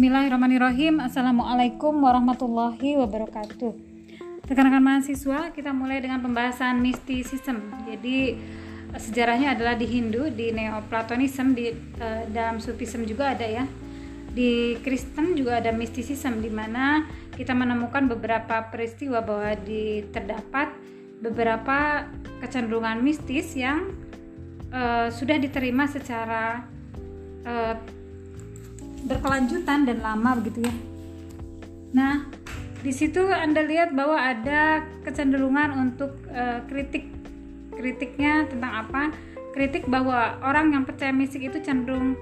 Bismillahirrahmanirrahim. Assalamualaikum warahmatullahi wabarakatuh. Rekan-rekan mahasiswa kita mulai dengan pembahasan mistisism Jadi sejarahnya adalah di Hindu, di Neoplatonism, di uh, dalam Sufism juga ada ya. Di Kristen juga ada mistisism di mana kita menemukan beberapa peristiwa bahwa di terdapat beberapa kecenderungan mistis yang uh, sudah diterima secara uh, berkelanjutan dan lama begitu ya. Nah, di situ Anda lihat bahwa ada kecenderungan untuk uh, kritik kritiknya tentang apa? Kritik bahwa orang yang percaya mistik itu cenderung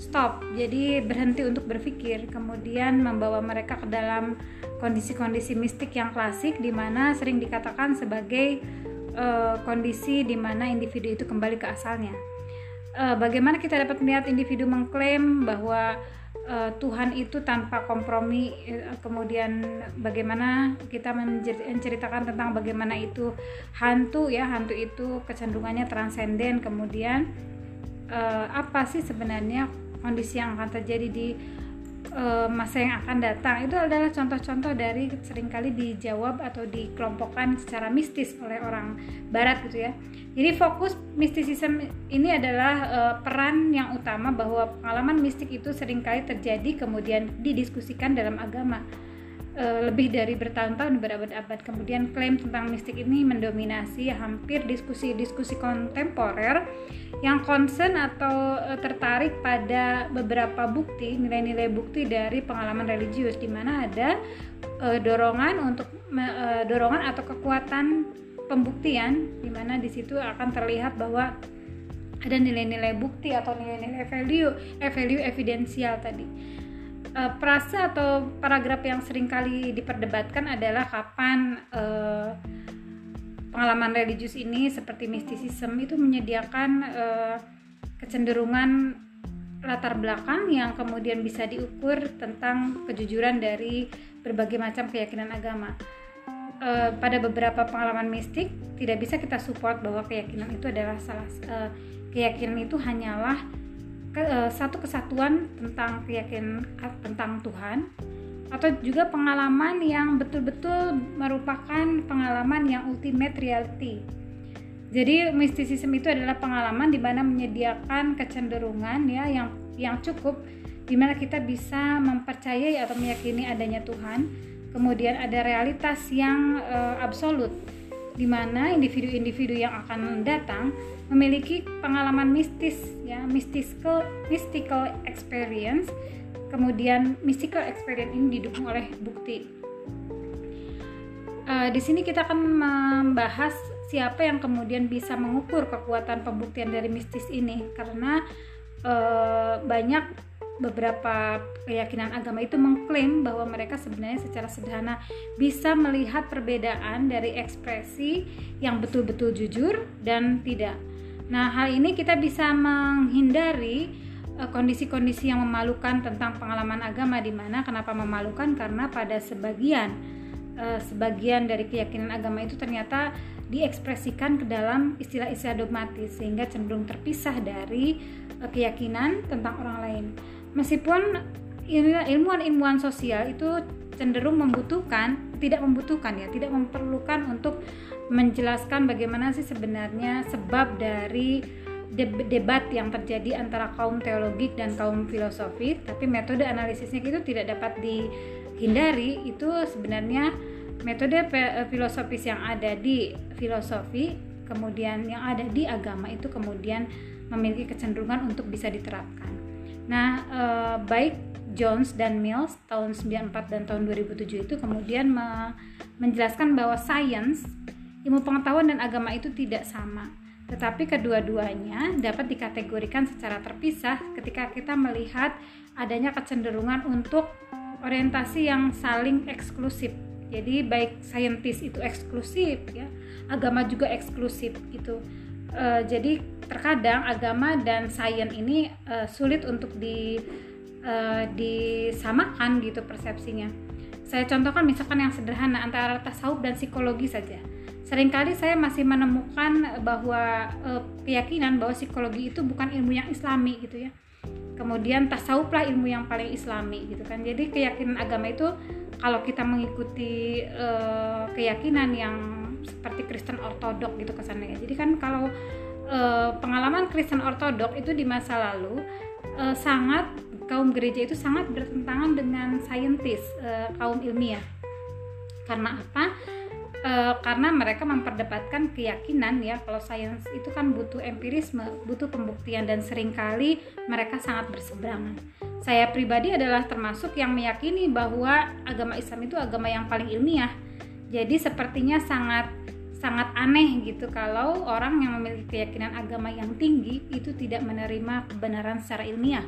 stop, jadi berhenti untuk berpikir, kemudian membawa mereka ke dalam kondisi-kondisi mistik yang klasik di mana sering dikatakan sebagai uh, kondisi di mana individu itu kembali ke asalnya. Uh, bagaimana kita dapat melihat individu mengklaim bahwa uh, Tuhan itu tanpa kompromi uh, kemudian bagaimana kita menceritakan tentang bagaimana itu hantu ya hantu itu kecenderungannya transenden kemudian uh, apa sih sebenarnya kondisi yang akan terjadi di uh, masa yang akan datang. Itu adalah contoh-contoh dari sering kali dijawab atau dikelompokkan secara mistis oleh orang barat gitu ya. Jadi fokus mistisisme ini adalah uh, peran yang utama bahwa pengalaman mistik itu sering kali terjadi kemudian didiskusikan dalam agama lebih dari bertahun-tahun berabad-abad kemudian klaim tentang mistik ini mendominasi hampir diskusi-diskusi kontemporer yang concern atau uh, tertarik pada beberapa bukti nilai-nilai bukti dari pengalaman religius di mana ada uh, dorongan untuk dorongan atau kekuatan pembuktian di mana di situ akan terlihat bahwa ada nilai-nilai bukti atau nilai-nilai value, eh, value evidensial tadi. Uh, frasa atau paragraf yang sering kali diperdebatkan adalah kapan uh, pengalaman religius ini seperti mistisisme itu menyediakan uh, kecenderungan latar belakang yang kemudian bisa diukur tentang kejujuran dari berbagai macam keyakinan agama. Uh, pada beberapa pengalaman mistik tidak bisa kita support bahwa keyakinan itu adalah salah uh, keyakinan itu hanyalah ke, uh, satu kesatuan tentang keyakinan uh, tentang Tuhan atau juga pengalaman yang betul-betul merupakan pengalaman yang ultimate reality. Jadi mistisisme itu adalah pengalaman di mana menyediakan kecenderungan ya yang yang cukup di mana kita bisa mempercayai atau meyakini adanya Tuhan kemudian ada realitas yang uh, absolut di mana individu-individu yang akan datang memiliki pengalaman mistis ya mystical mystical experience. Kemudian mystical experience ini didukung oleh bukti. Uh, di sini kita akan membahas siapa yang kemudian bisa mengukur kekuatan pembuktian dari mistis ini. Karena uh, banyak beberapa keyakinan agama itu mengklaim bahwa mereka sebenarnya secara sederhana bisa melihat perbedaan dari ekspresi yang betul-betul jujur dan tidak. Nah, hal ini kita bisa menghindari eh, kondisi-kondisi yang memalukan tentang pengalaman agama. Di mana kenapa memalukan? Karena pada sebagian uh, sebagian dari keyakinan agama itu ternyata diekspresikan ke dalam istilah-istilah dogmatis sehingga cenderung terpisah dari uh, keyakinan tentang orang lain. Meskipun ilmuwan-ilmuwan sosial itu cenderung membutuhkan tidak membutuhkan ya tidak memerlukan untuk menjelaskan bagaimana sih sebenarnya sebab dari debat yang terjadi antara kaum teologik dan kaum filosofi tapi metode analisisnya itu tidak dapat dihindari. Itu sebenarnya metode filosofis yang ada di filosofi kemudian yang ada di agama itu kemudian memiliki kecenderungan untuk bisa diterapkan. Nah, eh, baik Jones dan Mills tahun 94 dan tahun 2007 itu kemudian me menjelaskan bahwa sains, ilmu pengetahuan dan agama itu tidak sama. Tetapi kedua-duanya dapat dikategorikan secara terpisah ketika kita melihat adanya kecenderungan untuk orientasi yang saling eksklusif. Jadi baik saintis itu eksklusif ya, agama juga eksklusif itu uh, jadi terkadang agama dan sains ini uh, sulit untuk di uh, disamakan gitu persepsinya. Saya contohkan misalkan yang sederhana antara tasawuf dan psikologi saja. Seringkali saya masih menemukan bahwa uh, keyakinan bahwa psikologi itu bukan ilmu yang islami gitu ya. kemudian tasawuflah ilmu yang paling islami gitu kan. Jadi keyakinan agama itu kalau kita mengikuti uh, keyakinan yang seperti Kristen ortodok gitu kesannya jadi kan kalau uh, pengalaman Kristen ortodok itu di masa lalu uh, sangat kaum gereja itu sangat bertentangan dengan saintis uh, kaum ilmiah. Karena apa e, karena mereka memperdebatkan keyakinan ya kalau sains itu kan butuh empirisme butuh pembuktian dan sering kali mereka sangat berseberangan. Saya pribadi adalah termasuk yang meyakini bahwa agama Islam itu agama yang paling ilmiah. Jadi sepertinya sangat sangat aneh gitu kalau orang yang memiliki keyakinan agama yang tinggi itu tidak menerima kebenaran secara ilmiah.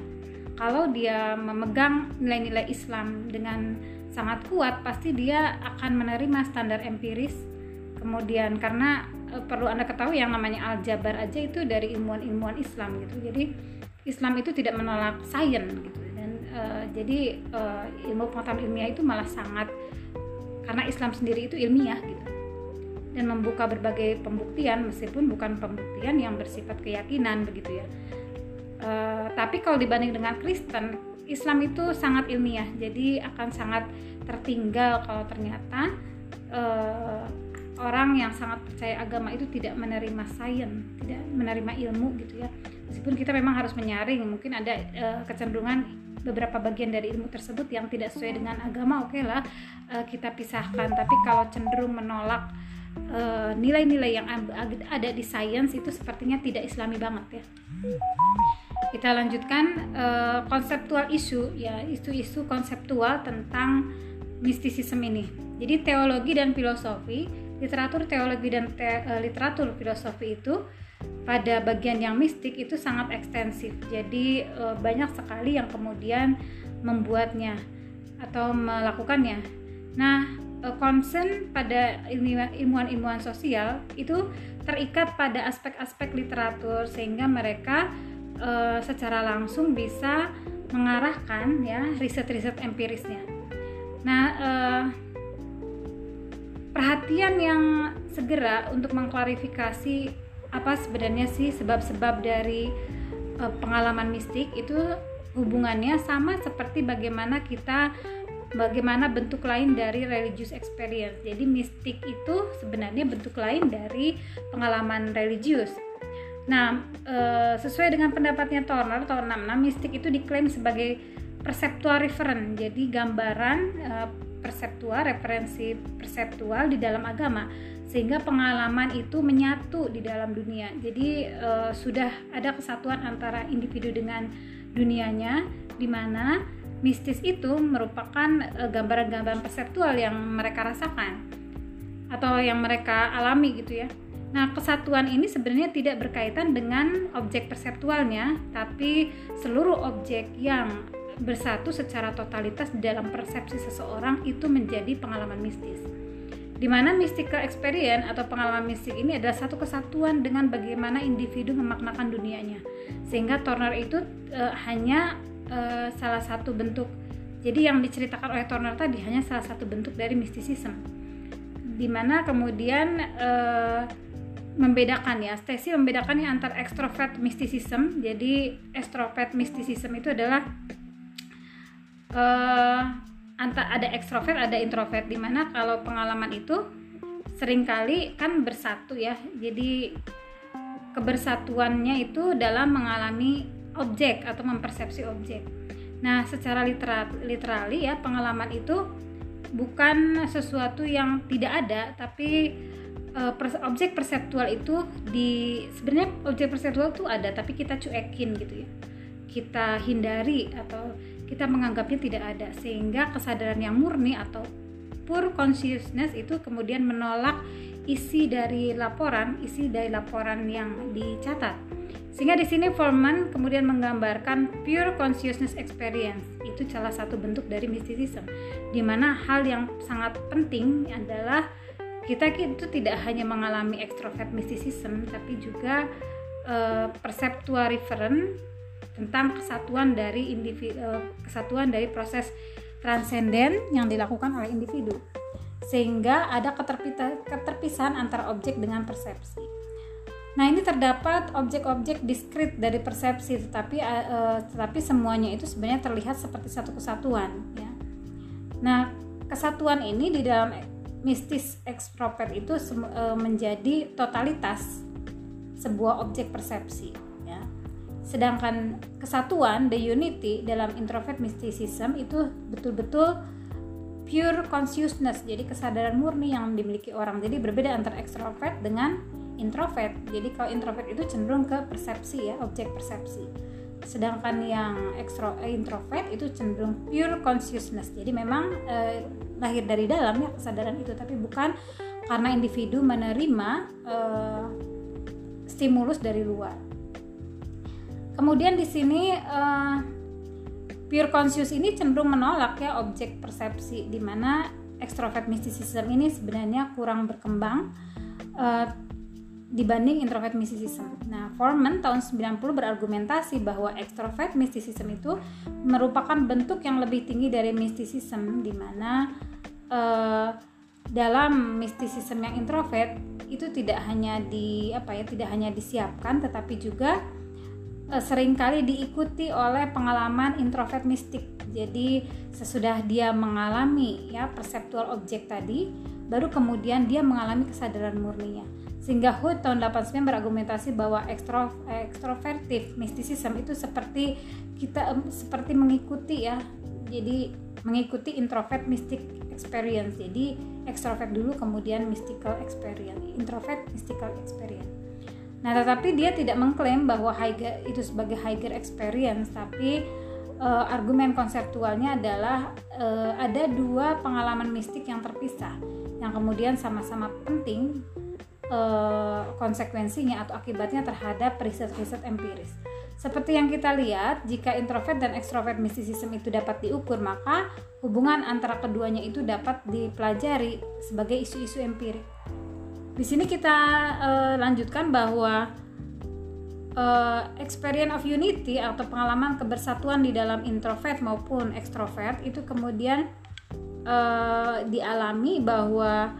Kalau dia memegang nilai-nilai Islam dengan sangat kuat pasti dia akan menerima standar empiris. Kemudian karena e, perlu anda ketahui yang namanya aljabar aja itu dari ilmuwan-ilmuwan Islam gitu. Jadi Islam itu tidak menolak sains gitu. Dan e, jadi e, ilmu pengetahuan ilmiah itu malah sangat karena Islam sendiri itu ilmiah gitu. Dan membuka berbagai pembuktian meskipun bukan pembuktian yang bersifat keyakinan begitu ya. E, tapi kalau dibanding dengan Kristen Islam itu sangat ilmiah, jadi akan sangat tertinggal kalau ternyata uh, orang yang sangat percaya agama itu tidak menerima sains, tidak menerima ilmu gitu ya. Meskipun kita memang harus menyaring, mungkin ada uh, kecenderungan beberapa bagian dari ilmu tersebut yang tidak sesuai dengan agama, oke okay lah uh, kita pisahkan. Tapi kalau cenderung menolak nilai-nilai uh, yang ada di sains itu sepertinya tidak islami banget ya kita lanjutkan uh, konseptual isu ya isu-isu konseptual tentang mistisisme ini. Jadi teologi dan filosofi literatur teologi dan te, uh, literatur filosofi itu pada bagian yang mistik itu sangat ekstensif. Jadi uh, banyak sekali yang kemudian membuatnya atau melakukannya. Nah concern pada ilmuwan-ilmuwan sosial itu terikat pada aspek-aspek literatur sehingga mereka uh, secara langsung bisa mengarahkan ya riset-riset empirisnya. Nah, uh, perhatian yang segera untuk mengklarifikasi apa sebenarnya sih sebab-sebab dari uh, pengalaman mistik itu hubungannya sama seperti bagaimana kita bagaimana bentuk lain dari religious experience. Jadi mistik itu sebenarnya bentuk lain dari pengalaman religius. Nah, e, sesuai dengan pendapatnya Turner tahun 66, mistik itu diklaim sebagai perseptual referent, jadi gambaran e, perseptual, referensi perseptual di dalam agama, sehingga pengalaman itu menyatu di dalam dunia. Jadi e, sudah ada kesatuan antara individu dengan dunianya, di mana mistis itu merupakan gambaran-gambaran perseptual yang mereka rasakan atau yang mereka alami gitu ya. Nah, kesatuan ini sebenarnya tidak berkaitan dengan objek perseptualnya, tapi seluruh objek yang bersatu secara totalitas dalam persepsi seseorang itu menjadi pengalaman mistis. Di mana mystical experience atau pengalaman mistik ini adalah satu kesatuan dengan bagaimana individu memaknakan dunianya. Sehingga Turner itu e, hanya e, salah satu bentuk. Jadi yang diceritakan oleh Turner tadi hanya salah satu bentuk dari mistisisme. Di mana kemudian e, membedakan ya. Stacy membedakan ya antar extrovert mysticism. Jadi extrovert mysticism itu adalah uh, eh, antar ada extrovert ada introvert. Di mana kalau pengalaman itu sering kali kan bersatu ya. Jadi kebersatuannya itu dalam mengalami objek atau mempersepsi objek. Nah secara literal literally ya pengalaman itu bukan sesuatu yang tidak ada tapi pers objek perseptual itu di sebenarnya objek perseptual itu ada tapi kita cuekin gitu ya. Kita hindari atau kita menganggapnya tidak ada sehingga kesadaran yang murni atau pure consciousness itu kemudian menolak isi dari laporan isi dari laporan yang dicatat. Sehingga di sini Forman kemudian menggambarkan pure consciousness experience. Itu salah satu bentuk dari mysticism di mana hal yang sangat penting adalah kita itu tidak hanya mengalami extrovert mysticism tapi juga uh, perceptual referent tentang kesatuan dari individu uh, kesatuan dari proses transenden yang dilakukan oleh individu sehingga ada keterpisahan antara objek dengan persepsi. Nah, ini terdapat objek-objek diskrit dari persepsi, tetapi uh, tetapi semuanya itu sebenarnya terlihat seperti satu kesatuan, ya. Nah, kesatuan ini di dalam mistis ekstrovert itu uh, menjadi totalitas sebuah objek persepsi, ya. Sedangkan kesatuan, the unity dalam introvert mysticism itu betul-betul pure consciousness, jadi kesadaran murni yang dimiliki orang. Jadi berbeda antara ekstrovert dengan introvert. Jadi kalau introvert itu cenderung ke persepsi ya, objek persepsi. Sedangkan yang extro, eh, introvert itu cenderung pure consciousness. Jadi memang eh, lahir dari dalam ya kesadaran itu, tapi bukan karena individu menerima eh, stimulus dari luar. Kemudian di sini eh, pure conscious ini cenderung menolak ya objek persepsi di mana extrovert mysticism ini sebenarnya kurang berkembang uh, dibanding introvert mysticism. Nah, Foreman tahun 90 berargumentasi bahwa extrovert mysticism itu merupakan bentuk yang lebih tinggi dari mysticism di mana uh, dalam mysticism yang introvert itu tidak hanya di apa ya, tidak hanya disiapkan tetapi juga uh, sering kali diikuti oleh pengalaman introvert mistik. Jadi, sesudah dia mengalami ya perseptual objek tadi, baru kemudian dia mengalami kesadaran murninya sehingga Hood tahun 89 berargumentasi bahwa ekstro, ekstrovertif mysticism itu seperti kita seperti mengikuti ya. Jadi mengikuti introvert mystic experience. Jadi ekstrovert dulu kemudian mystical experience. Introvert mystical experience. Nah tetapi dia tidak mengklaim bahwa Heidegger itu sebagai Heidegger experience. Tapi uh, argumen konseptualnya adalah uh, ada dua pengalaman mistik yang terpisah yang kemudian sama-sama penting Eh, konsekuensinya atau akibatnya terhadap riset-riset empiris. Seperti yang kita lihat, jika introvert dan extrovert mysticism itu dapat diukur, maka hubungan antara keduanya itu dapat dipelajari sebagai isu-isu empirik. Di sini kita uh, lanjutkan bahwa uh, experience of unity atau pengalaman kebersatuan di dalam introvert maupun extrovert itu kemudian uh, dialami bahwa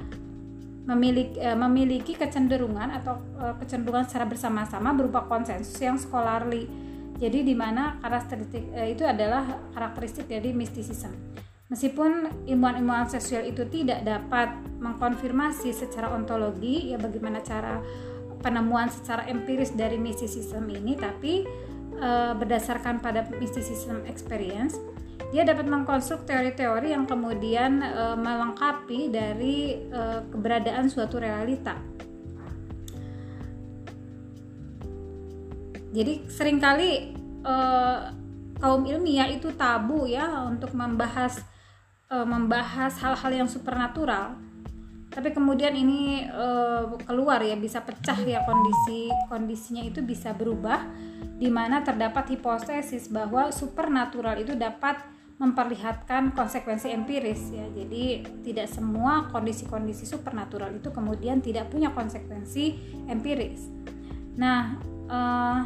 memiliki, uh, memiliki kecenderungan atau uh, kecenderungan secara bersama-sama berupa konsensus yang scholarly. Jadi di mana karakteristik uh, itu adalah karakteristik dari mysticism. Meskipun ilmuwan-ilmuwan seksual itu tidak dapat mengkonfirmasi secara ontologi ya bagaimana cara penemuan secara empiris dari mysticism ini, tapi uh, berdasarkan pada mysticism experience dia dapat mengkonstruk teori-teori yang kemudian e, melengkapi dari e, keberadaan suatu realita. Jadi sering kali e, kaum ilmiah itu tabu ya untuk membahas e, membahas hal-hal yang supernatural. Tapi kemudian ini e, keluar ya bisa pecah ya kondisi kondisinya itu bisa berubah di mana terdapat hipotesis bahwa supernatural itu dapat memperlihatkan konsekuensi empiris ya. Jadi tidak semua kondisi-kondisi supernatural itu kemudian tidak punya konsekuensi empiris. Nah, eh,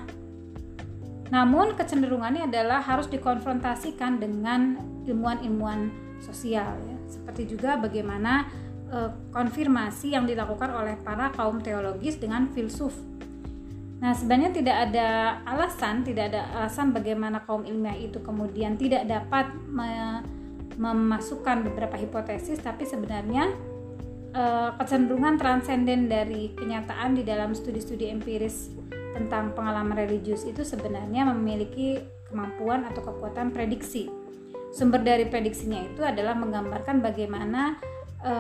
namun kecenderungannya adalah harus dikonfrontasikan dengan ilmuwan-ilmuwan sosial ya. Seperti juga bagaimana eh, konfirmasi yang dilakukan oleh para kaum teologis dengan filsuf Nah, sebenarnya tidak ada alasan, tidak ada alasan bagaimana kaum ilmiah itu kemudian tidak dapat me memasukkan beberapa hipotesis, tapi sebenarnya e, kecenderungan transenden dari kenyataan di dalam studi-studi empiris tentang pengalaman religius itu sebenarnya memiliki kemampuan atau kekuatan prediksi. Sumber dari prediksinya itu adalah menggambarkan bagaimana e,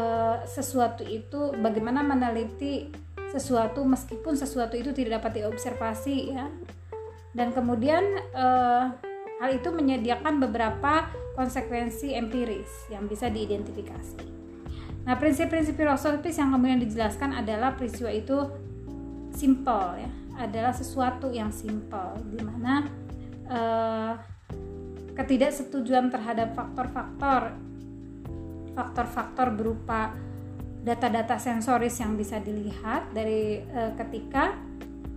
sesuatu itu, bagaimana meneliti sesuatu meskipun sesuatu itu tidak dapat diobservasi ya dan kemudian uh, hal itu menyediakan beberapa konsekuensi empiris yang bisa diidentifikasi. Nah, prinsip-prinsip filosofis yang kemudian dijelaskan adalah peristiwa itu simple ya, adalah sesuatu yang simple di mana uh, ketidaksetujuan terhadap faktor-faktor faktor-faktor berupa data-data sensoris yang bisa dilihat dari uh, ketika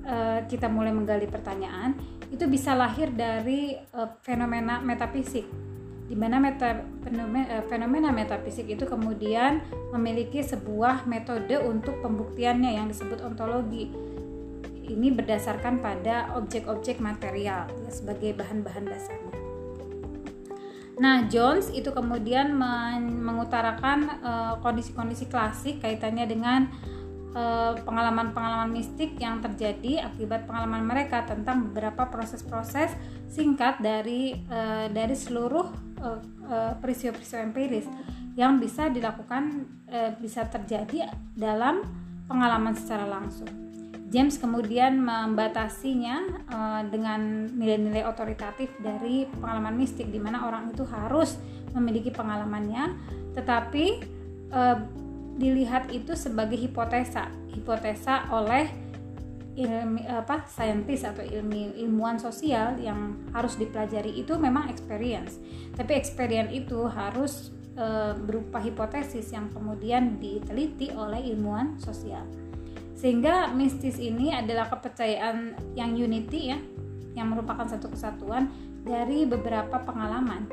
uh, kita mulai menggali pertanyaan itu bisa lahir dari uh, fenomena metafisik di mana meta, fenomena, metafisik itu kemudian memiliki sebuah metode untuk pembuktiannya yang disebut ontologi ini berdasarkan pada objek-objek material ya, sebagai bahan-bahan dasarnya. Nah, Jones itu kemudian men mengutarakan eh, kondisi-kondisi uh, klasik kaitannya dengan eh, pengalaman-pengalaman uh, mistik yang terjadi akibat pengalaman mereka tentang beberapa proses-proses singkat dari uh, dari seluruh peristiwa-peristiwa empiris yang bisa dilakukan bisa terjadi dalam pengalaman secara langsung. James kemudian membatasinya uh, dengan nilai-nilai otoritatif dari pengalaman mistik di mana orang itu harus memiliki pengalamannya. Tetapi uh, dilihat itu sebagai hipotesa. Hipotesa oleh ilmi apa saintis atau ilmi ilmuwan sosial yang harus dipelajari itu memang experience. Tapi experience itu harus e, berupa hipotesis yang kemudian diteliti oleh ilmuwan sosial sehingga mistis ini adalah kepercayaan yang unity ya yang merupakan satu kesatuan dari beberapa pengalaman.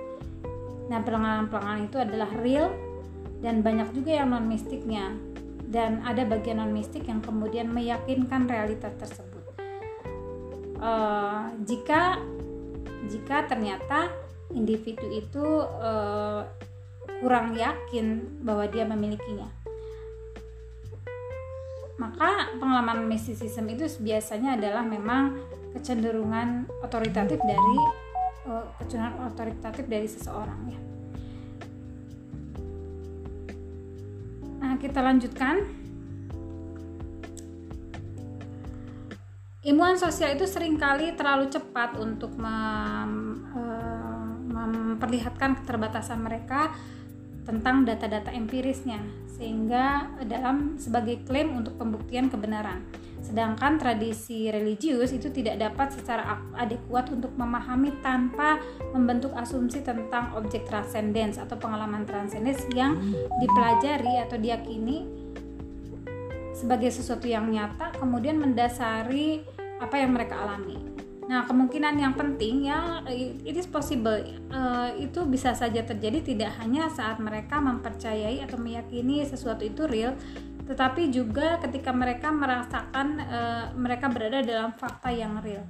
Nah pengalaman-pengalaman itu adalah real dan banyak juga yang non mistiknya dan ada bagian non mistik yang kemudian meyakinkan realitas tersebut. Uh, jika jika ternyata individu itu uh, kurang yakin bahwa dia memilikinya maka pengalaman mistisism itu biasanya adalah memang kecenderungan otoritatif dari uh, kecenderungan otoritatif dari seseorang ya. Nah, kita lanjutkan. Ilmuwan sosial itu sering kali terlalu cepat untuk mem, uh, memperlihatkan keterbatasan mereka tentang data-data empirisnya sehingga dalam sebagai klaim untuk pembuktian kebenaran. Sedangkan tradisi religius itu tidak dapat secara adekuat untuk memahami tanpa membentuk asumsi tentang objek transcendence atau pengalaman transcendence yang dipelajari atau diyakini sebagai sesuatu yang nyata kemudian mendasari apa yang mereka alami. Nah, kemungkinan yang penting ya it is possible uh, itu bisa saja terjadi tidak hanya saat mereka mempercayai atau meyakini sesuatu itu real, tetapi juga ketika mereka merasakan uh, mereka berada dalam fakta yang real.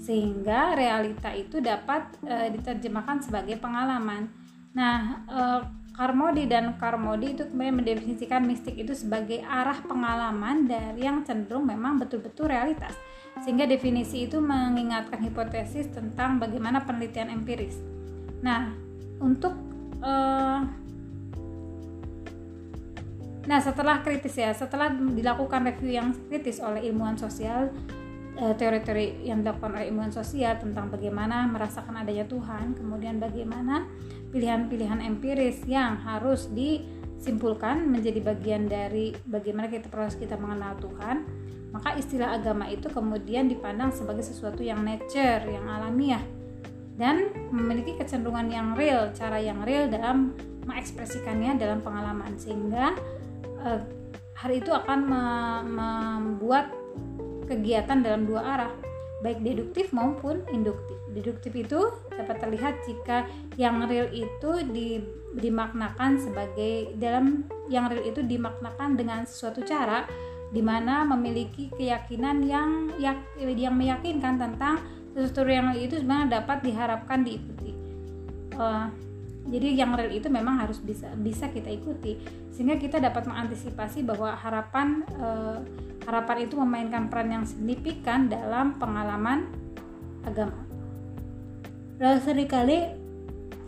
Sehingga realita itu dapat uh, diterjemahkan sebagai pengalaman. Nah, uh, Karmodi dan Karmodi itu kemudian mendefinisikan mistik itu sebagai arah pengalaman dari yang cenderung memang betul-betul realitas sehingga definisi itu mengingatkan hipotesis tentang bagaimana penelitian empiris. Nah, untuk uh, nah setelah kritis ya, setelah dilakukan review yang kritis oleh ilmuwan sosial, uh, teori-teori yang dilakukan oleh ilmuwan sosial tentang bagaimana merasakan adanya Tuhan, kemudian bagaimana pilihan-pilihan empiris yang harus disimpulkan menjadi bagian dari bagaimana kita proses kita mengenal Tuhan. Maka istilah agama itu kemudian dipandang sebagai sesuatu yang nature, yang alamiah dan memiliki kecenderungan yang real, cara yang real dalam mengekspresikannya dalam pengalaman. Sehingga uh, hari itu akan membuat kegiatan dalam dua arah, baik deduktif maupun induktif. Deduktif itu dapat terlihat jika yang real itu di, dimaknakan sebagai dalam yang real itu dimaknakan dengan suatu cara di mana memiliki keyakinan yang yang meyakinkan tentang sesuatu yang itu sebenarnya dapat diharapkan diikuti. Uh, jadi yang real itu memang harus bisa bisa kita ikuti sehingga kita dapat mengantisipasi bahwa harapan uh, harapan itu memainkan peran yang signifikan dalam pengalaman agama. Lalu sering kali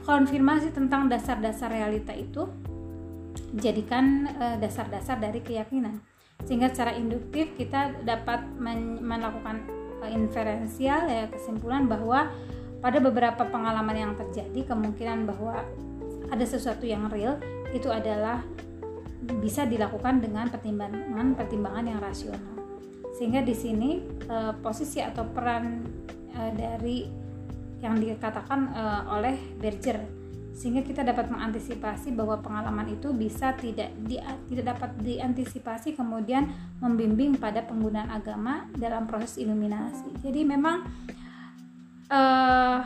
konfirmasi tentang dasar-dasar realita itu jadikan uh, dasar-dasar dari keyakinan sehingga secara induktif kita dapat melakukan uh, inferensial ya kesimpulan bahwa pada beberapa pengalaman yang terjadi kemungkinan bahwa ada sesuatu yang real itu adalah bisa dilakukan dengan pertimbangan-pertimbangan yang rasional sehingga di sini uh, posisi atau peran uh, dari yang dikatakan uh, oleh Berger sehingga kita dapat mengantisipasi bahwa pengalaman itu bisa tidak di, tidak dapat diantisipasi kemudian membimbing pada penggunaan agama dalam proses iluminasi. Jadi memang uh,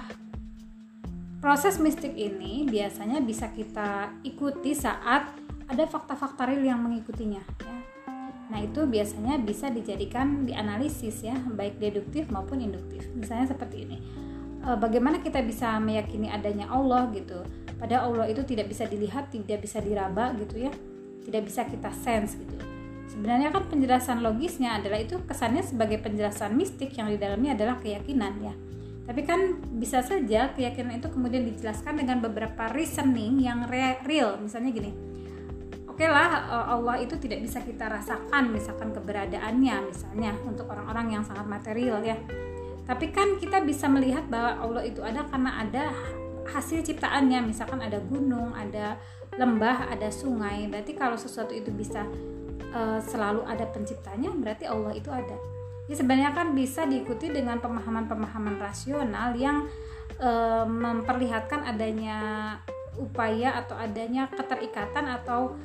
proses mistik ini biasanya bisa kita ikuti saat ada fakta-fakta real yang mengikutinya. Ya. Nah, itu biasanya bisa dijadikan dianalisis ya, baik deduktif maupun induktif. Misalnya seperti ini. E, bagaimana kita bisa meyakini adanya Allah gitu. Pada Allah itu tidak bisa dilihat, tidak bisa diraba gitu ya. Tidak bisa kita sense gitu. Sebenarnya kan penjelasan logisnya adalah itu kesannya sebagai penjelasan mistik yang di dalamnya adalah keyakinan ya. Tapi kan bisa saja keyakinan itu kemudian dijelaskan dengan beberapa reasoning yang real. Misalnya gini, oke okay lah eh, Allah itu tidak bisa kita rasakan misalkan keberadaannya misalnya untuk orang-orang yang sangat material ya. Tapi kan kita bisa melihat bahwa Allah itu ada karena ada hasil ciptaannya. Misalkan ada gunung ada lembah ada sungai. Berarti kalau sesuatu itu bisa uh, selalu ada penciptanya berarti Allah itu ada ya sebenarnya kan bisa diikuti dengan pemahaman-pemahaman rasional yang uh, memperlihatkan adanya upaya atau adanya keterikatan atau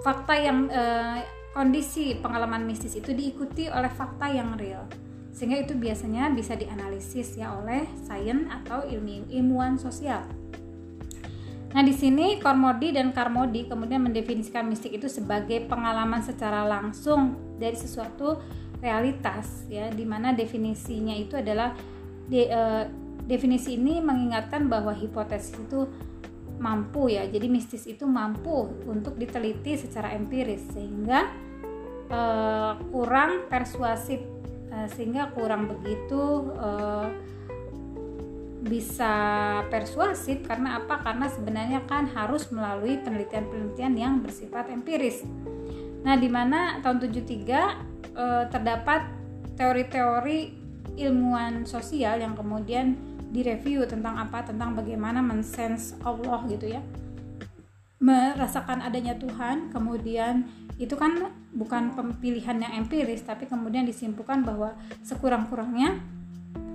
fakta yang eh, kondisi pengalaman mistis itu diikuti oleh fakta yang real sehingga itu biasanya bisa dianalisis ya oleh sains atau ilmu ilmuwan sosial. Nah, di sini Kormodi dan Karmodi kemudian mendefinisikan mistik itu sebagai pengalaman secara langsung dari sesuatu realitas ya, di mana definisinya itu adalah de, uh, definisi ini mengingatkan bahwa hipotesis itu mampu ya. Jadi mistis itu mampu untuk diteliti secara empiris sehingga uh, kurang persuasif uh, sehingga kurang begitu uh, bisa persuasif. Karena apa? Karena sebenarnya kan harus melalui penelitian-penelitian yang bersifat empiris. Nah di mana tahun 73 uh, terdapat teori-teori ilmuwan sosial yang kemudian direview tentang apa? Tentang bagaimana mensense Allah gitu ya. Merasakan adanya Tuhan kemudian itu kan bukan pilihan yang empiris tapi kemudian disimpulkan bahwa sekurang-kurangnya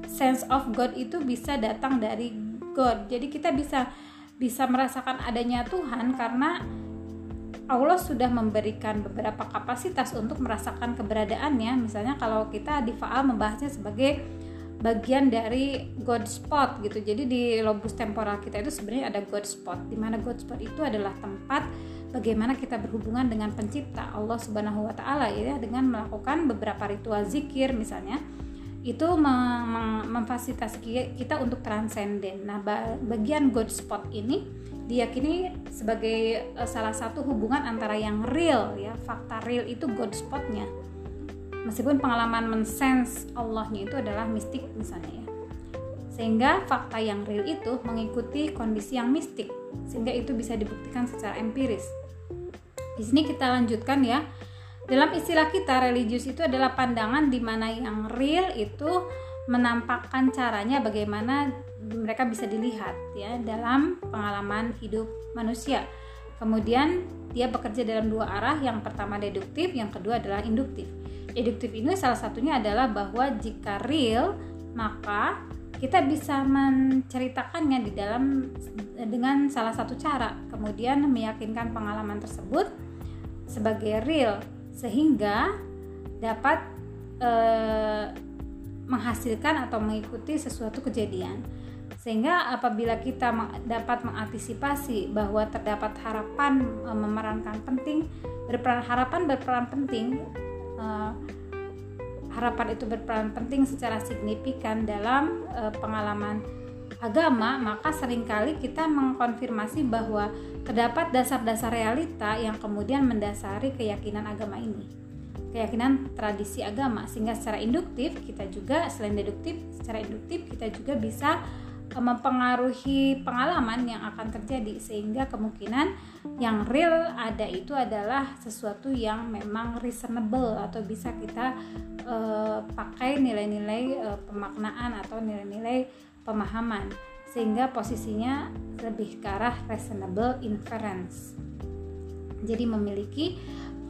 sense of God itu bisa datang dari God. Jadi kita bisa bisa merasakan adanya Tuhan karena Allah sudah memberikan beberapa kapasitas untuk merasakan keberadaannya misalnya kalau kita di Faal membahasnya sebagai bagian dari God spot gitu. Jadi di lobus temporal kita itu sebenarnya ada God spot. Di mana God spot itu adalah tempat bagaimana kita berhubungan dengan pencipta Allah Subhanahu wa taala ya dengan melakukan beberapa ritual zikir misalnya. Itu mem memfasilitasi kita untuk transenden. Nah, bagian God spot ini diyakini sebagai uh, salah satu hubungan antara yang real ya, fakta real itu God spotnya. Meskipun pengalaman mensense Allahnya itu adalah mistik misalnya ya. Sehingga fakta yang real itu mengikuti kondisi yang mistik sehingga itu bisa dibuktikan secara empiris. Di sini kita lanjutkan ya dalam istilah kita religius itu adalah pandangan di mana yang real itu menampakkan caranya bagaimana mereka bisa dilihat ya dalam pengalaman hidup manusia. Kemudian dia bekerja dalam dua arah, yang pertama deduktif, yang kedua adalah induktif. Deduktif ini salah satunya adalah bahwa jika real maka kita bisa menceritakannya di dalam dengan salah satu cara. Kemudian meyakinkan pengalaman tersebut sebagai real sehingga dapat eh, menghasilkan atau mengikuti sesuatu kejadian. Sehingga apabila kita dapat mengantisipasi bahwa terdapat harapan e, memerankan penting berperan harapan berperan penting uh, harapan itu berperan penting secara signifikan dalam uh, pengalaman agama, maka sering kali kita mengkonfirmasi bahwa terdapat dasar-dasar realita yang kemudian mendasari keyakinan agama ini. Keyakinan tradisi agama sehingga secara induktif kita juga selain deduktif, secara induktif kita juga bisa mempengaruhi pengalaman yang akan terjadi sehingga kemungkinan yang real ada itu adalah sesuatu yang memang reasonable atau bisa kita uh, pakai nilai-nilai uh, pemaknaan atau nilai-nilai pemahaman sehingga posisinya lebih ke arah reasonable inference jadi memiliki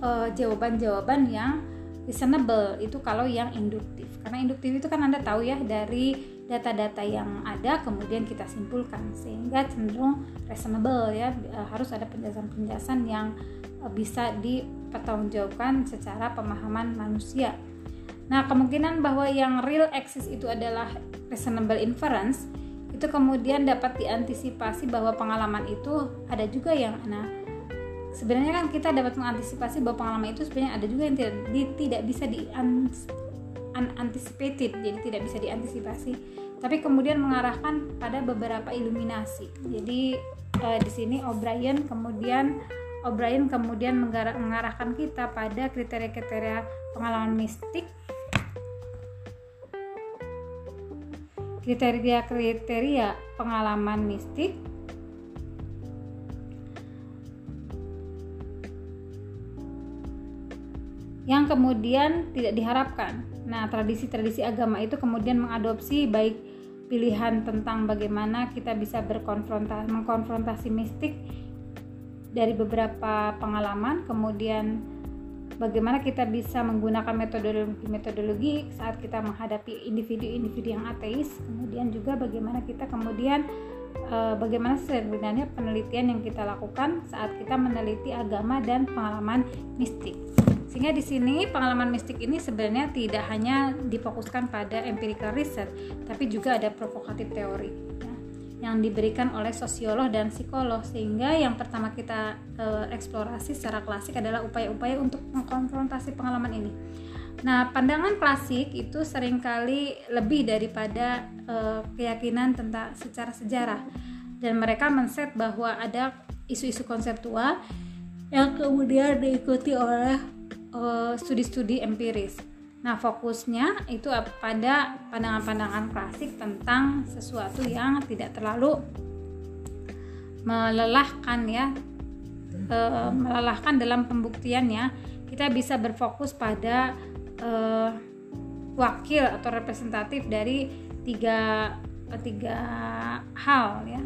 uh, jawaban-jawaban yang reasonable itu kalau yang induktif karena induktif itu kan anda tahu ya dari data-data yang ada kemudian kita simpulkan sehingga cenderung reasonable ya e, harus ada penjelasan-penjelasan yang e, bisa dipertanggungjawabkan secara pemahaman manusia. Nah, kemungkinan bahwa yang real exist itu adalah reasonable inference itu kemudian dapat diantisipasi bahwa pengalaman itu ada juga yang nah sebenarnya kan kita dapat mengantisipasi bahwa pengalaman itu sebenarnya ada juga yang tidak di, tidak bisa di unanticipated jadi tidak bisa diantisipasi. Tapi kemudian mengarahkan pada beberapa iluminasi. Jadi uh, di sini O'Brien kemudian O'Brien kemudian mengarahkan kita pada kriteria-kriteria pengalaman mistik kriteria-kriteria pengalaman mistik yang kemudian tidak diharapkan. Nah, tradisi-tradisi agama itu kemudian mengadopsi baik pilihan tentang bagaimana kita bisa berkonfrontasi mengkonfrontasi mistik dari beberapa pengalaman, kemudian bagaimana kita bisa menggunakan metodologi-metodologi saat kita menghadapi individu-individu yang ateis kemudian juga bagaimana kita kemudian uh, bagaimana sebenarnya penelitian yang kita lakukan saat kita meneliti agama dan pengalaman mistik. Sehingga di sini pengalaman mistik ini sebenarnya tidak hanya difokuskan pada empirical research tapi juga ada provokatif teori yang diberikan oleh sosiolog dan psikolog sehingga yang pertama kita e, eksplorasi secara klasik adalah upaya-upaya untuk mengkonfrontasi pengalaman ini. Nah, pandangan klasik itu sering kali lebih daripada e, keyakinan tentang secara sejarah dan mereka men-set bahwa ada isu-isu konseptual yang kemudian diikuti oleh eh, studi-studi empiris. Nah, fokusnya itu pada pandangan-pandangan klasik tentang sesuatu yang tidak terlalu melelahkan ya. E, melelahkan dalam pembuktiannya, kita bisa berfokus pada e, wakil atau representatif dari tiga tiga hal ya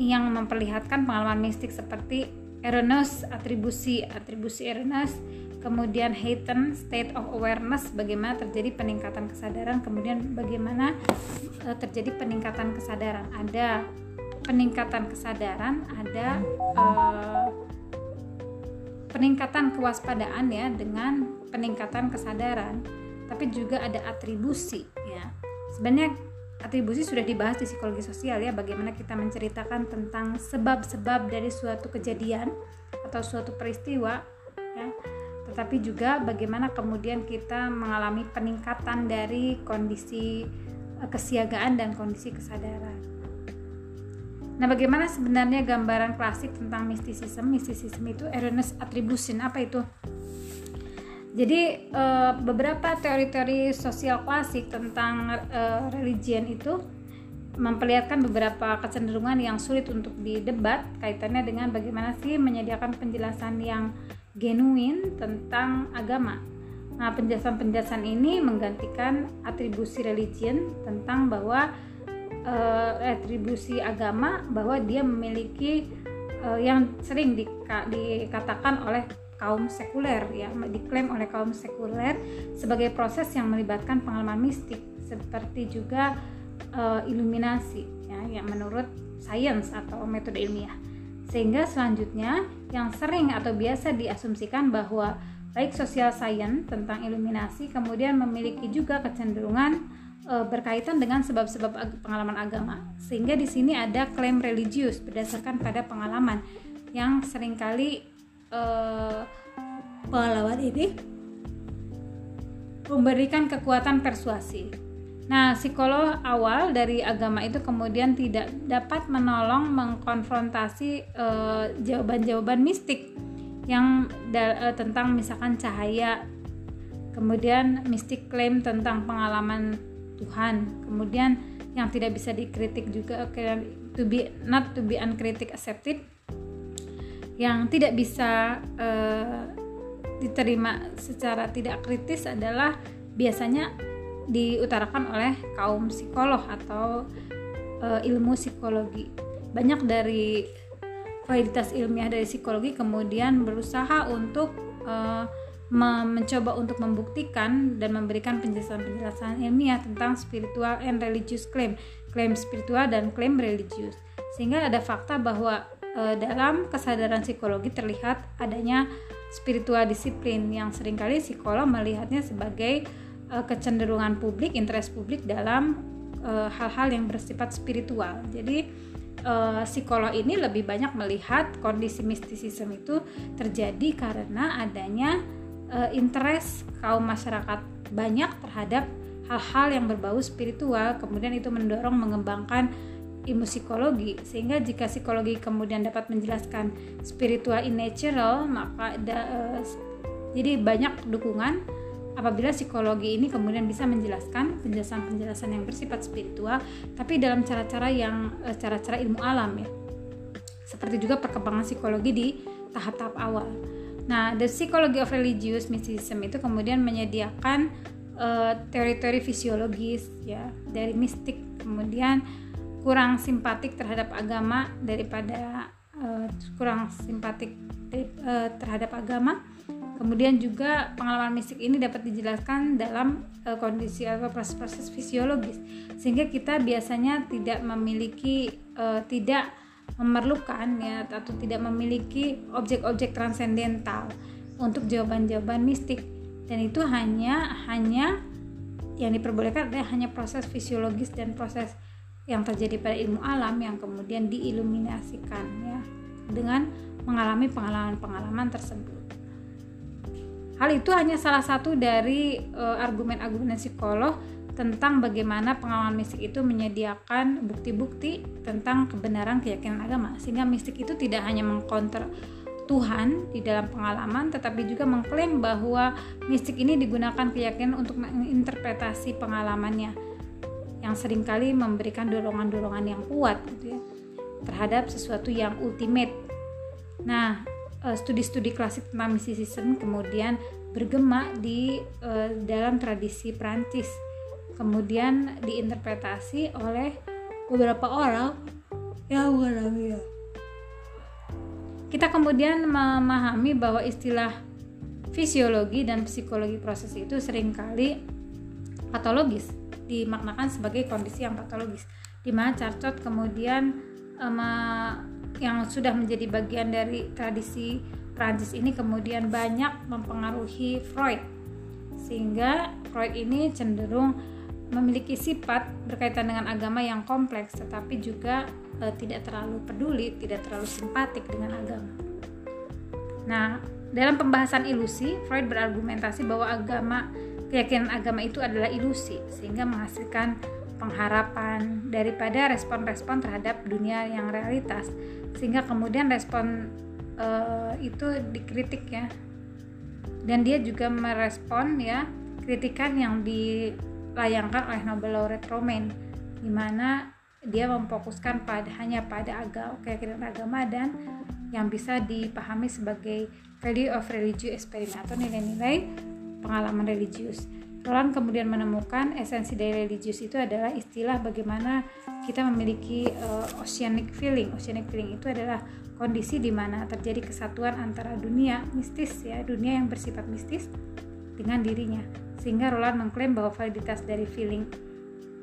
yang memperlihatkan pengalaman mistik seperti erroneous atribusi atribusi erroneous kemudian heightened state of awareness bagaimana terjadi peningkatan kesadaran kemudian bagaimana uh, terjadi peningkatan kesadaran. Ada peningkatan kesadaran ada uh, peningkatan kewaspadaan ya dengan peningkatan kesadaran. Tapi juga ada atribusi ya. Sebenarnya atribusi sudah dibahas di psikologi sosial ya bagaimana kita menceritakan tentang sebab-sebab dari suatu kejadian atau suatu peristiwa tetapi juga bagaimana kemudian kita mengalami peningkatan dari kondisi eh, kesiagaan dan kondisi kesadaran. Nah, bagaimana sebenarnya gambaran klasik tentang mistisisme? Mistisisme itu erroneous attribution. Apa itu? Jadi eh, beberapa teori-teori sosial klasik tentang eh, religion itu memperlihatkan beberapa kecenderungan yang sulit untuk didebat kaitannya dengan bagaimana sih menyediakan penjelasan yang genuine tentang agama. Nah, penjelasan-penjelasan ini menggantikan atribusi religion tentang bahwa uh, atribusi agama bahwa dia memiliki uh, yang sering dika, dikatakan oleh kaum sekuler ya diklaim oleh kaum sekuler sebagai proses yang melibatkan pengalaman mistik seperti juga uh, iluminasi ya yang menurut sains atau metode ilmiah sehingga selanjutnya yang sering atau biasa diasumsikan bahwa baik sosial science tentang iluminasi kemudian memiliki juga kecenderungan e, berkaitan dengan sebab-sebab ag pengalaman agama. Sehingga di sini ada klaim religius berdasarkan pada pengalaman yang sering kali e, pengalaman ini memberikan kekuatan persuasi Nah, psikolog awal dari agama itu kemudian tidak dapat menolong mengkonfrontasi eh, jawaban-jawaban uh, mistik yang uh, tentang misalkan cahaya, kemudian mistik klaim tentang pengalaman Tuhan, kemudian yang tidak bisa dikritik juga okay, to be not to be uncritic accepted, yang tidak bisa uh, diterima secara tidak kritis adalah biasanya diutarakan oleh kaum psikolog atau uh, ilmu psikologi. Banyak dari kualitas ilmiah dari psikologi kemudian berusaha untuk uh, mencoba untuk membuktikan dan memberikan penjelasan-penjelasan ilmiah tentang spiritual and religious claim, klaim spiritual dan klaim religius. Sehingga ada fakta bahwa e, dalam kesadaran psikologi terlihat adanya spiritual disiplin yang sering kali psikolog melihatnya sebagai uh, kecenderungan publik, interest publik dalam eh, hal-hal uh, yang bersifat spiritual. Jadi uh, psikolog ini lebih banyak melihat kondisi mistisisme itu terjadi karena adanya uh, interest kaum masyarakat banyak terhadap hal-hal yang berbau spiritual kemudian itu mendorong mengembangkan ilmu psikologi sehingga jika psikologi kemudian dapat menjelaskan spiritual in natural maka da, uh, jadi banyak dukungan apabila psikologi ini kemudian bisa menjelaskan penjelasan-penjelasan yang bersifat spiritual tapi dalam cara-cara yang eh, cara-cara ilmu alam ya. Seperti juga perkembangan psikologi di tahap-tahap awal. Nah the psychology of religious mysticism itu kemudian menyediakan uh, teori-teori fisiologis ya dari mistik kemudian kurang simpatik terhadap agama daripada uh, kurang simpatik uh, terhadap agama Kemudian juga pengalaman mistik ini dapat dijelaskan dalam uh, kondisi atau proses-proses fisiologis sehingga kita biasanya tidak memiliki uh, tidak memerlukan ya atau tidak memiliki objek-objek transendental untuk jawaban-jawaban mistik dan itu hanya hanya yang diperbolehkan adalah hanya proses fisiologis dan proses yang terjadi pada ilmu alam yang kemudian diiluminasikan ya dengan mengalami pengalaman-pengalaman tersebut. Hal itu hanya salah satu dari uh, argumen-argumen psikolog tentang bagaimana pengalaman mistik itu menyediakan bukti-bukti tentang kebenaran keyakinan agama sehingga mistik itu tidak hanya mengkonter Tuhan di dalam pengalaman tetapi juga mengklaim bahwa mistik ini digunakan keyakinan untuk menginterpretasi pengalamannya yang sering kali memberikan dorongan-dorongan yang kuat gitu ya terhadap sesuatu yang ultimate. Nah, Eh, studi-studi klasik tentang mysticism kemudian bergema di uh, dalam tradisi Prancis kemudian diinterpretasi oleh beberapa orang. Yang mengalami kita kemudian memahami bahwa istilah fisiologi dan psikologi proses itu sering kali patologis dimaknakan sebagai kondisi yang patologis di mana Charcot kemudian um, yang sudah menjadi bagian dari tradisi Prancis ini kemudian banyak mempengaruhi Freud sehingga Freud ini cenderung memiliki sifat berkaitan dengan agama yang kompleks tetapi juga e, tidak terlalu peduli, tidak terlalu simpatik dengan agama. Nah, dalam pembahasan ilusi, Freud berargumentasi bahwa agama keyakinan agama itu adalah ilusi sehingga menghasilkan pengharapan daripada respon-respon terhadap dunia yang realitas. Sehingga kemudian respon uh, itu dikritik ya. Dan dia juga merespon ya kritikan yang dilayangkan oleh Nobel laureate Romain di mana dia memfokuskan pada hanya pada agama keyakinan agama dan yang bisa dipahami sebagai value of religious experiment atau nilai-nilai pengalaman religius Roland kemudian menemukan esensi dari religius itu adalah istilah bagaimana kita memiliki uh, oceanic feeling. Oceanic feeling itu adalah kondisi di mana terjadi kesatuan antara dunia mistis ya, dunia yang bersifat mistis dengan dirinya. Sehingga Roland mengklaim bahwa validitas dari feeling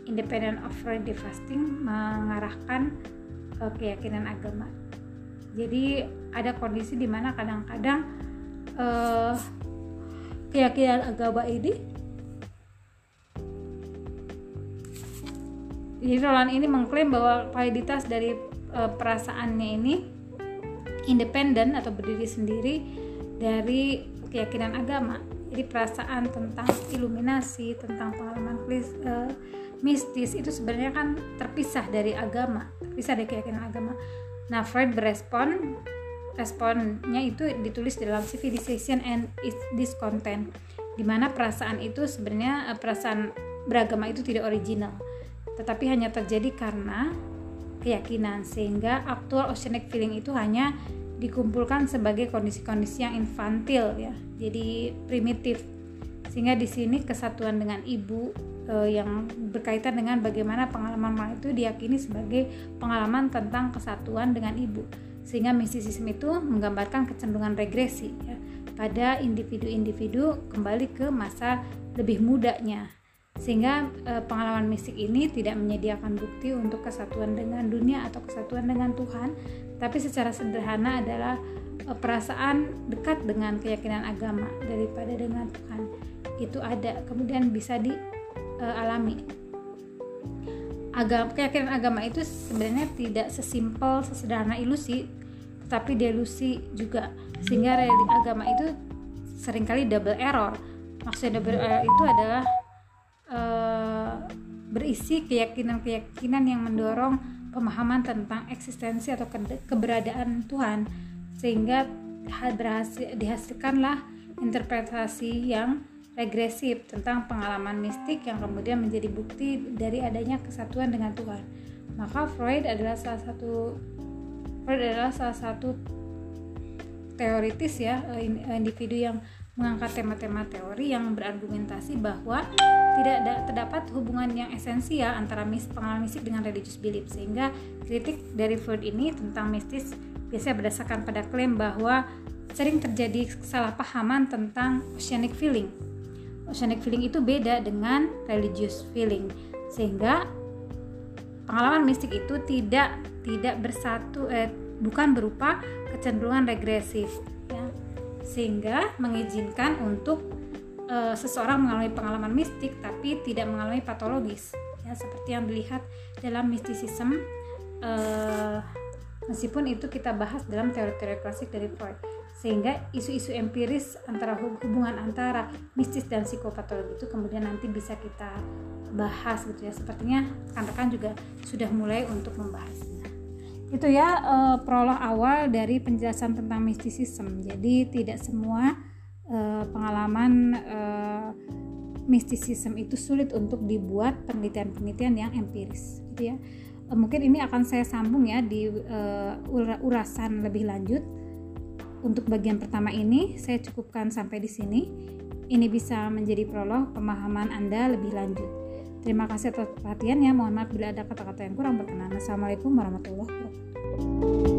independent of Freud fasting mengarahkan uh, keyakinan agama. Jadi ada kondisi di mana kadang-kadang uh, keyakinan agama ini Jadi Roland ini mengklaim bahwa validitas dari e, perasaannya ini independen atau berdiri sendiri dari keyakinan agama. Jadi perasaan tentang iluminasi, tentang pengalaman e, mistis itu sebenarnya kan terpisah dari agama, terpisah dari keyakinan agama. Nah, Freud berespon responnya itu ditulis dalam Civilization and its Discontent di mana perasaan itu sebenarnya e, perasaan beragama itu tidak original tetapi hanya terjadi karena keyakinan sehingga aktual oceanic feeling itu hanya dikumpulkan sebagai kondisi-kondisi yang infantil ya. Jadi primitif. Sehingga di sini kesatuan dengan ibu eh, yang berkaitan dengan bagaimana pengalaman itu diyakini sebagai pengalaman tentang kesatuan dengan ibu. Sehingga mistisisme itu menggambarkan kecenderungan regresi ya, pada individu-individu kembali ke masa lebih mudanya sehingga e, pengalaman mistik ini tidak menyediakan bukti untuk kesatuan dengan dunia atau kesatuan dengan Tuhan, tapi secara sederhana adalah e, perasaan dekat dengan keyakinan agama daripada dengan Tuhan. Itu ada, kemudian bisa dialami. E, agama keyakinan agama itu sebenarnya tidak sesimpel sesederhana ilusi tapi delusi juga sehingga agama itu sering kali double error maksudnya double error itu adalah uh, berisi keyakinan-keyakinan yang mendorong pemahaman tentang eksistensi atau ke keberadaan Tuhan sehingga berhasil dihasilkanlah interpretasi yang regresif tentang pengalaman mistik yang kemudian menjadi bukti dari adanya kesatuan dengan Tuhan. Maka Freud adalah salah satu Freud adalah salah satu teoritis ya eh, individu yang mengangkat tema-tema teori yang berargumentasi bahwa tidak ada, terdapat hubungan yang esensial antara mis, pengalaman mistik dengan religious belief sehingga kritik dari Freud ini tentang mistis biasanya berdasarkan pada klaim bahwa sering terjadi kesalahpahaman tentang oceanic feeling. Oceanic feeling itu beda dengan religious feeling. Sehingga pengalaman mistik itu tidak tidak bersatu eh, bukan berupa kecenderungan regresif sehingga mengizinkan untuk eh, seseorang mengalami pengalaman mistik tapi tidak mengalami patologis. Ya seperti yang dilihat dalam mistisisme eh, meskipun itu kita bahas dalam teori-teori klasik dari Freud. Sehingga isu-isu empiris antara hubungan antara mistis dan psikopatologi itu kemudian nanti bisa kita bahas gitu ya. Sepertinya rekan-rekan juga sudah mulai untuk membahasnya itu ya uh, prolog awal dari penjelasan tentang mistisisme jadi tidak semua uh, pengalaman uh, mistisisme itu sulit untuk dibuat penelitian-penelitian yang empiris gitu ya mungkin ini akan saya sambung ya di urasan lebih lanjut untuk bagian pertama ini saya cukupkan sampai di sini. Ini bisa menjadi prolog pemahaman Anda lebih lanjut. Terima kasih atas perhatiannya. Mohon maaf bila ada kata-kata yang kurang berkenan. Assalamualaikum warahmatullahi wabarakatuh.